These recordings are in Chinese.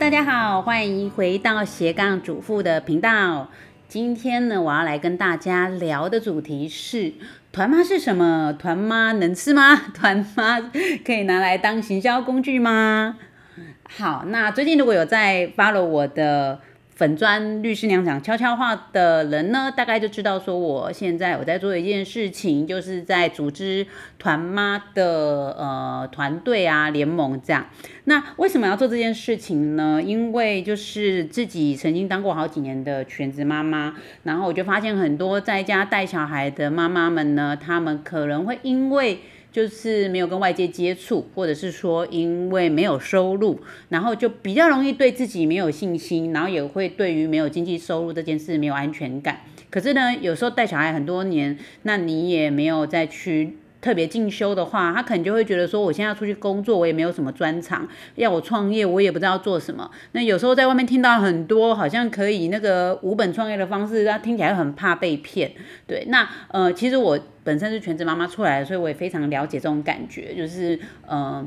大家好，欢迎回到斜杠主妇的频道。今天呢，我要来跟大家聊的主题是团妈是什么？团妈能吃吗？团妈可以拿来当行销工具吗？好，那最近如果有在 follow 我的。粉砖律师娘讲悄悄话的人呢，大概就知道说，我现在我在做一件事情，就是在组织团妈的呃团队啊联盟这样。那为什么要做这件事情呢？因为就是自己曾经当过好几年的全职妈妈，然后我就发现很多在家带小孩的妈妈们呢，她们可能会因为就是没有跟外界接触，或者是说因为没有收入，然后就比较容易对自己没有信心，然后也会对于没有经济收入这件事没有安全感。可是呢，有时候带小孩很多年，那你也没有再去。特别进修的话，他可能就会觉得说，我现在要出去工作，我也没有什么专长，要我创业，我也不知道做什么。那有时候在外面听到很多好像可以那个无本创业的方式，他听起来很怕被骗。对，那呃，其实我本身是全职妈妈出来的，所以我也非常了解这种感觉，就是呃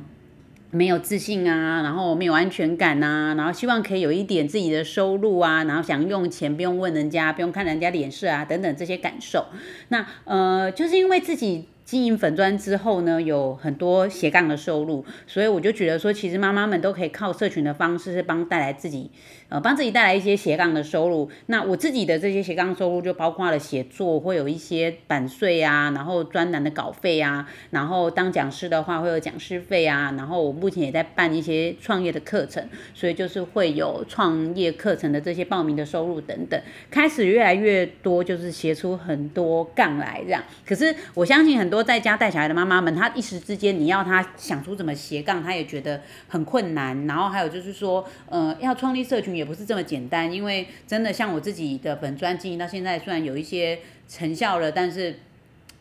没有自信啊，然后没有安全感呐，然后希望可以有一点自己的收入啊，然后想用钱不用问人家，不用看人家脸色啊，等等这些感受。那呃，就是因为自己。经营粉砖之后呢，有很多斜杠的收入，所以我就觉得说，其实妈妈们都可以靠社群的方式，是帮带来自己，呃，帮自己带来一些斜杠的收入。那我自己的这些斜杠收入就包括了写作，会有一些版税啊，然后专栏的稿费啊，然后当讲师的话会有讲师费啊，然后我目前也在办一些创业的课程，所以就是会有创业课程的这些报名的收入等等，开始越来越多，就是写出很多杠来这样。可是我相信很多。在家带小孩的妈妈们，她一时之间你要她想出怎么斜杠，她也觉得很困难。然后还有就是说，呃，要创立社群也不是这么简单，因为真的像我自己的本专经营到现在，虽然有一些成效了，但是。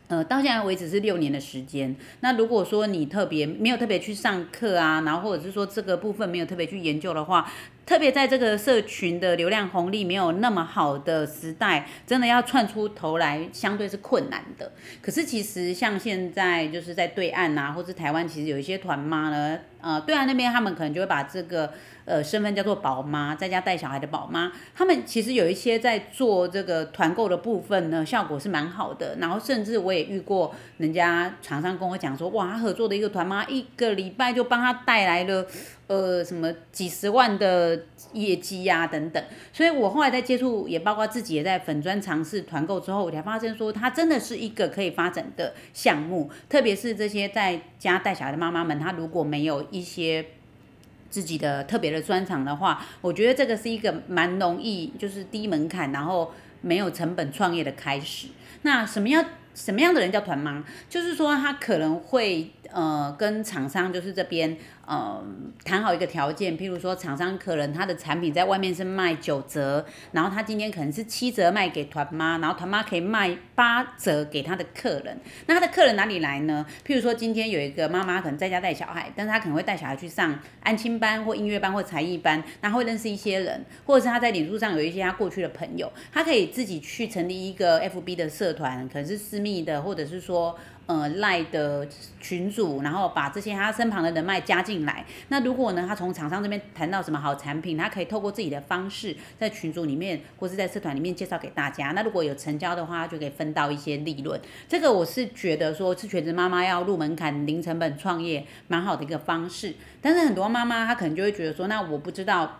呃，到现在为止是六年的时间。那如果说你特别没有特别去上课啊，然后或者是说这个部分没有特别去研究的话，特别在这个社群的流量红利没有那么好的时代，真的要窜出头来，相对是困难的。可是其实像现在就是在对岸啊，或者台湾，其实有一些团妈呢，呃，对岸那边他们可能就会把这个。呃，身份叫做宝妈，在家带小孩的宝妈，他们其实有一些在做这个团购的部分呢，效果是蛮好的。然后甚至我也遇过人家厂商跟我讲说，哇，他合作的一个团妈，一个礼拜就帮他带来了呃什么几十万的业绩呀等等。所以我后来在接触，也包括自己也在粉砖尝试团购之后，我才发现说，它真的是一个可以发展的项目。特别是这些在家带小孩的妈妈们，她如果没有一些。自己的特别的专长的话，我觉得这个是一个蛮容易，就是低门槛，然后没有成本创业的开始。那什么样什么样的人叫团妈？就是说他可能会呃跟厂商就是这边。呃，谈好一个条件，譬如说，厂商可能他的产品在外面是卖九折，然后他今天可能是七折卖给团妈，然后团妈可以卖八折给他的客人。那他的客人哪里来呢？譬如说，今天有一个妈妈可能在家带小孩，但是他可能会带小孩去上安亲班或音乐班或才艺班，那会认识一些人，或者是他在脸书上有一些他过去的朋友，他可以自己去成立一个 FB 的社团，可能是私密的，或者是说。呃，赖的群主，然后把这些他身旁的人脉加进来。那如果呢，他从厂商这边谈到什么好产品，他可以透过自己的方式，在群组里面或是在社团里面介绍给大家。那如果有成交的话，就可以分到一些利润。这个我是觉得说，是全职妈妈要入门槛、零成本创业，蛮好的一个方式。但是很多妈妈她可能就会觉得说，那我不知道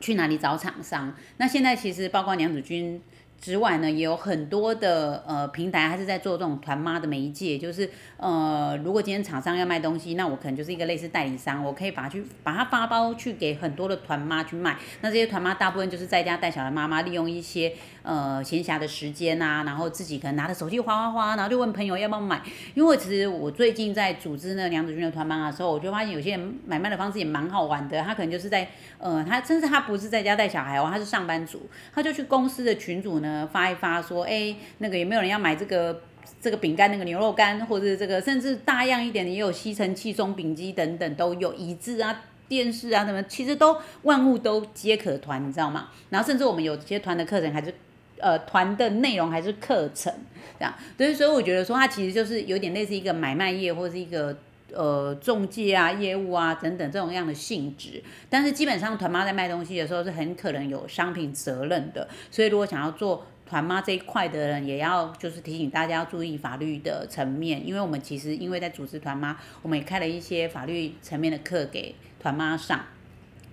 去哪里找厂商。那现在其实包括娘子军。之外呢，也有很多的呃平台，它是在做这种团妈的媒介，就是呃，如果今天厂商要卖东西，那我可能就是一个类似代理商，我可以把它去把它发包去给很多的团妈去卖。那这些团妈大部分就是在家带小孩妈妈，利用一些呃闲暇的时间啊，然后自己可能拿着手机哗哗哗，然后就问朋友要不要买。因为其实我最近在组织那梁子军的团班的时候，我就发现有些人买卖的方式也蛮好玩的。他可能就是在呃，他甚至他不是在家带小孩哦，他是上班族，他就去公司的群组呢。发一发说，哎，那个有没有人要买这个这个饼干，那个牛肉干，或者这个甚至大样一点的，也有吸尘器、松饼机等等都有，椅子啊、电视啊什么，其实都万物都皆可团，你知道吗？然后甚至我们有些团的课程还是呃团的内容还是课程这样，所以，所以我觉得说它其实就是有点类似一个买卖业或是一个。呃中介啊、业务啊等等这种样的性质。但是基本上团妈在卖东西的时候是很可能有商品责任的，所以如果想要做团妈这一块的人，也要就是提醒大家要注意法律的层面，因为我们其实因为在组织团妈，我们也开了一些法律层面的课给团妈上。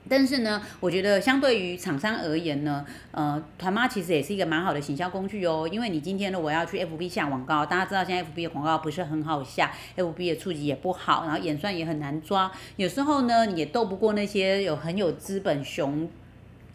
但是呢，我觉得相对于厂商而言呢，呃，团妈其实也是一个蛮好的行销工具哦。因为你今天呢，我要去 FB 下广告，大家知道现在 FB 的广告不是很好下，FB 的触及也不好，然后演算也很难抓，有时候呢，你也斗不过那些有很有资本雄，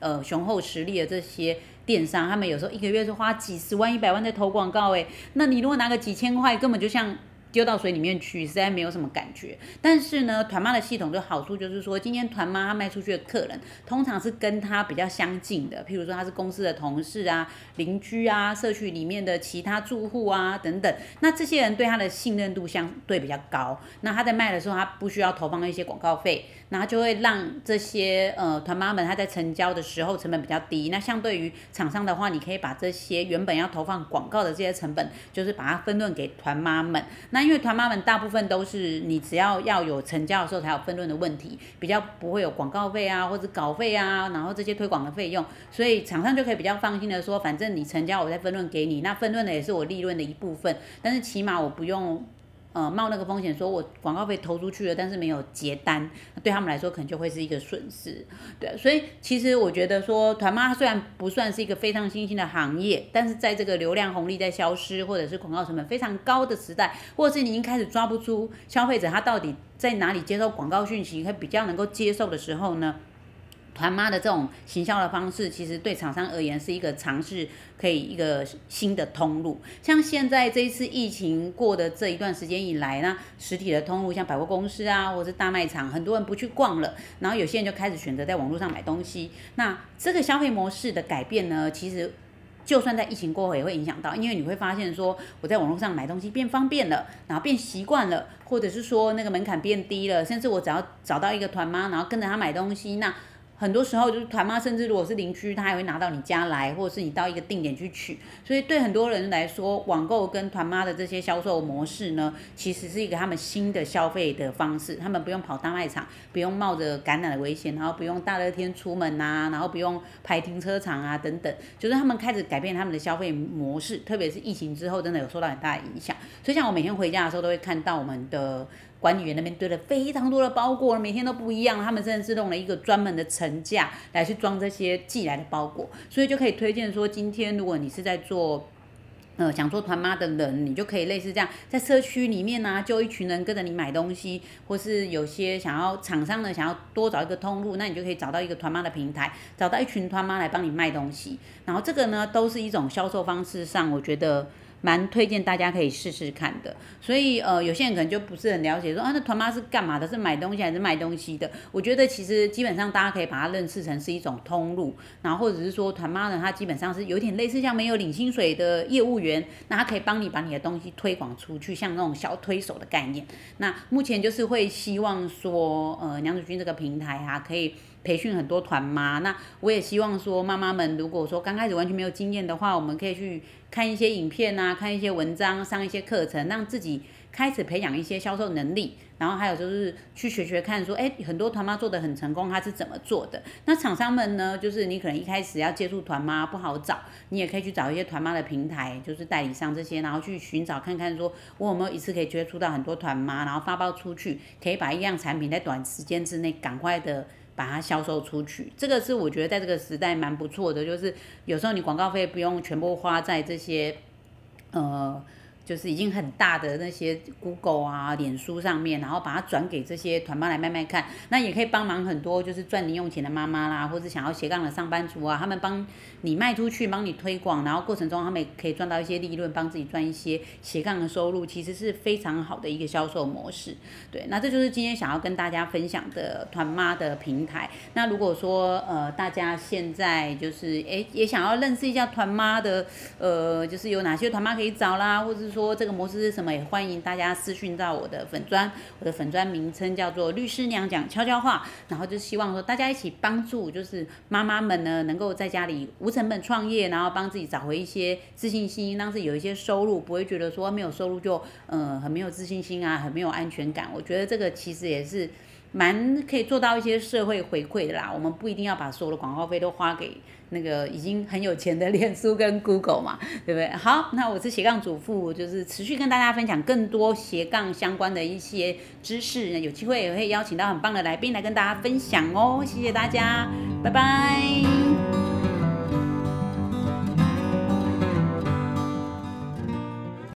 呃雄厚实力的这些电商，他们有时候一个月是花几十万、一百万在投广告，哎，那你如果拿个几千块，根本就像。丢到水里面去，实在没有什么感觉。但是呢，团妈的系统的好处就是说，今天团妈她卖出去的客人，通常是跟她比较相近的，譬如说她是公司的同事啊、邻居啊、社区里面的其他住户啊等等。那这些人对她的信任度相对比较高。那她在卖的时候，她不需要投放一些广告费，那就会让这些呃团妈们她在成交的时候成本比较低。那相对于厂商的话，你可以把这些原本要投放广告的这些成本，就是把它分润给团妈们。那因为团妈们大部分都是你只要要有成交的时候才有分润的问题，比较不会有广告费啊或者稿费啊，然后这些推广的费用，所以厂商就可以比较放心的说，反正你成交我再分润给你，那分润的也是我利润的一部分，但是起码我不用。呃，冒那个风险，说我广告费投出去了，但是没有结单，对他们来说可能就会是一个损失。对，所以其实我觉得说，团妈虽然不算是一个非常新兴的行业，但是在这个流量红利在消失，或者是广告成本非常高的时代，或者是你已经开始抓不出消费者他到底在哪里接受广告讯息，会比较能够接受的时候呢？团妈的这种行销的方式，其实对厂商而言是一个尝试，可以一个新的通路。像现在这一次疫情过的这一段时间以来呢，实体的通路像百货公司啊，或是大卖场，很多人不去逛了，然后有些人就开始选择在网络上买东西。那这个消费模式的改变呢，其实就算在疫情过后也会影响到，因为你会发现说我在网络上买东西变方便了，然后变习惯了，或者是说那个门槛变低了，甚至我只要找到一个团妈，然后跟着他买东西，那。很多时候就是团妈，甚至如果是邻居，他还会拿到你家来，或者是你到一个定点去取。所以对很多人来说，网购跟团妈的这些销售模式呢，其实是一个他们新的消费的方式。他们不用跑大卖场，不用冒着感染的危险，然后不用大热天出门呐，然后不用排停车场啊等等，就是他们开始改变他们的消费模式。特别是疫情之后，真的有受到很大的影响。所以像我每天回家的时候，都会看到我们的。管理员那边堆了非常多的包裹，每天都不一样。他们甚至是弄了一个专门的层架来去装这些寄来的包裹，所以就可以推荐说，今天如果你是在做，呃，想做团妈的人，你就可以类似这样，在社区里面呢，就一群人跟着你买东西，或是有些想要厂商呢想要多找一个通路，那你就可以找到一个团妈的平台，找到一群团妈来帮你卖东西。然后这个呢，都是一种销售方式上，我觉得。蛮推荐大家可以试试看的，所以呃，有些人可能就不是很了解，说啊，那团妈是干嘛的？是买东西还是卖东西的？我觉得其实基本上大家可以把它认识成是一种通路，然后或者是说团妈呢，它基本上是有点类似像没有领薪水的业务员，那它可以帮你把你的东西推广出去，像那种小推手的概念。那目前就是会希望说，呃，娘子军这个平台啊，可以。培训很多团妈，那我也希望说妈妈们，如果说刚开始完全没有经验的话，我们可以去看一些影片啊，看一些文章，上一些课程，让自己开始培养一些销售能力。然后还有就是去学学看，说哎，很多团妈做的很成功，她是怎么做的？那厂商们呢，就是你可能一开始要接触团妈不好找，你也可以去找一些团妈的平台，就是代理商这些，然后去寻找看看，说我有没有一次可以接触到很多团妈，然后发包出去，可以把一样产品在短时间之内赶快的。把它销售出去，这个是我觉得在这个时代蛮不错的，就是有时候你广告费不用全部花在这些，呃。就是已经很大的那些 Google 啊、脸书上面，然后把它转给这些团妈来卖卖看，那也可以帮忙很多就是赚零用钱的妈妈啦，或者想要斜杠的上班族啊，他们帮你卖出去，帮你推广，然后过程中他们也可以赚到一些利润，帮自己赚一些斜杠的收入，其实是非常好的一个销售模式。对，那这就是今天想要跟大家分享的团妈的平台。那如果说呃大家现在就是诶也想要认识一下团妈的呃就是有哪些团妈可以找啦，或者是说这个模式是什么，也欢迎大家私讯到我的粉砖，我的粉砖名称叫做律师娘讲悄悄话，然后就希望说大家一起帮助，就是妈妈们呢能够在家里无成本创业，然后帮自己找回一些自信心，让自己有一些收入，不会觉得说没有收入就呃很没有自信心啊，很没有安全感。我觉得这个其实也是。蛮可以做到一些社会回馈的啦，我们不一定要把所有的广告费都花给那个已经很有钱的脸书跟 Google 嘛，对不对？好，那我是斜杠主妇，就是持续跟大家分享更多斜杠相关的一些知识，有机会也会邀请到很棒的来宾来跟大家分享哦，谢谢大家，拜拜。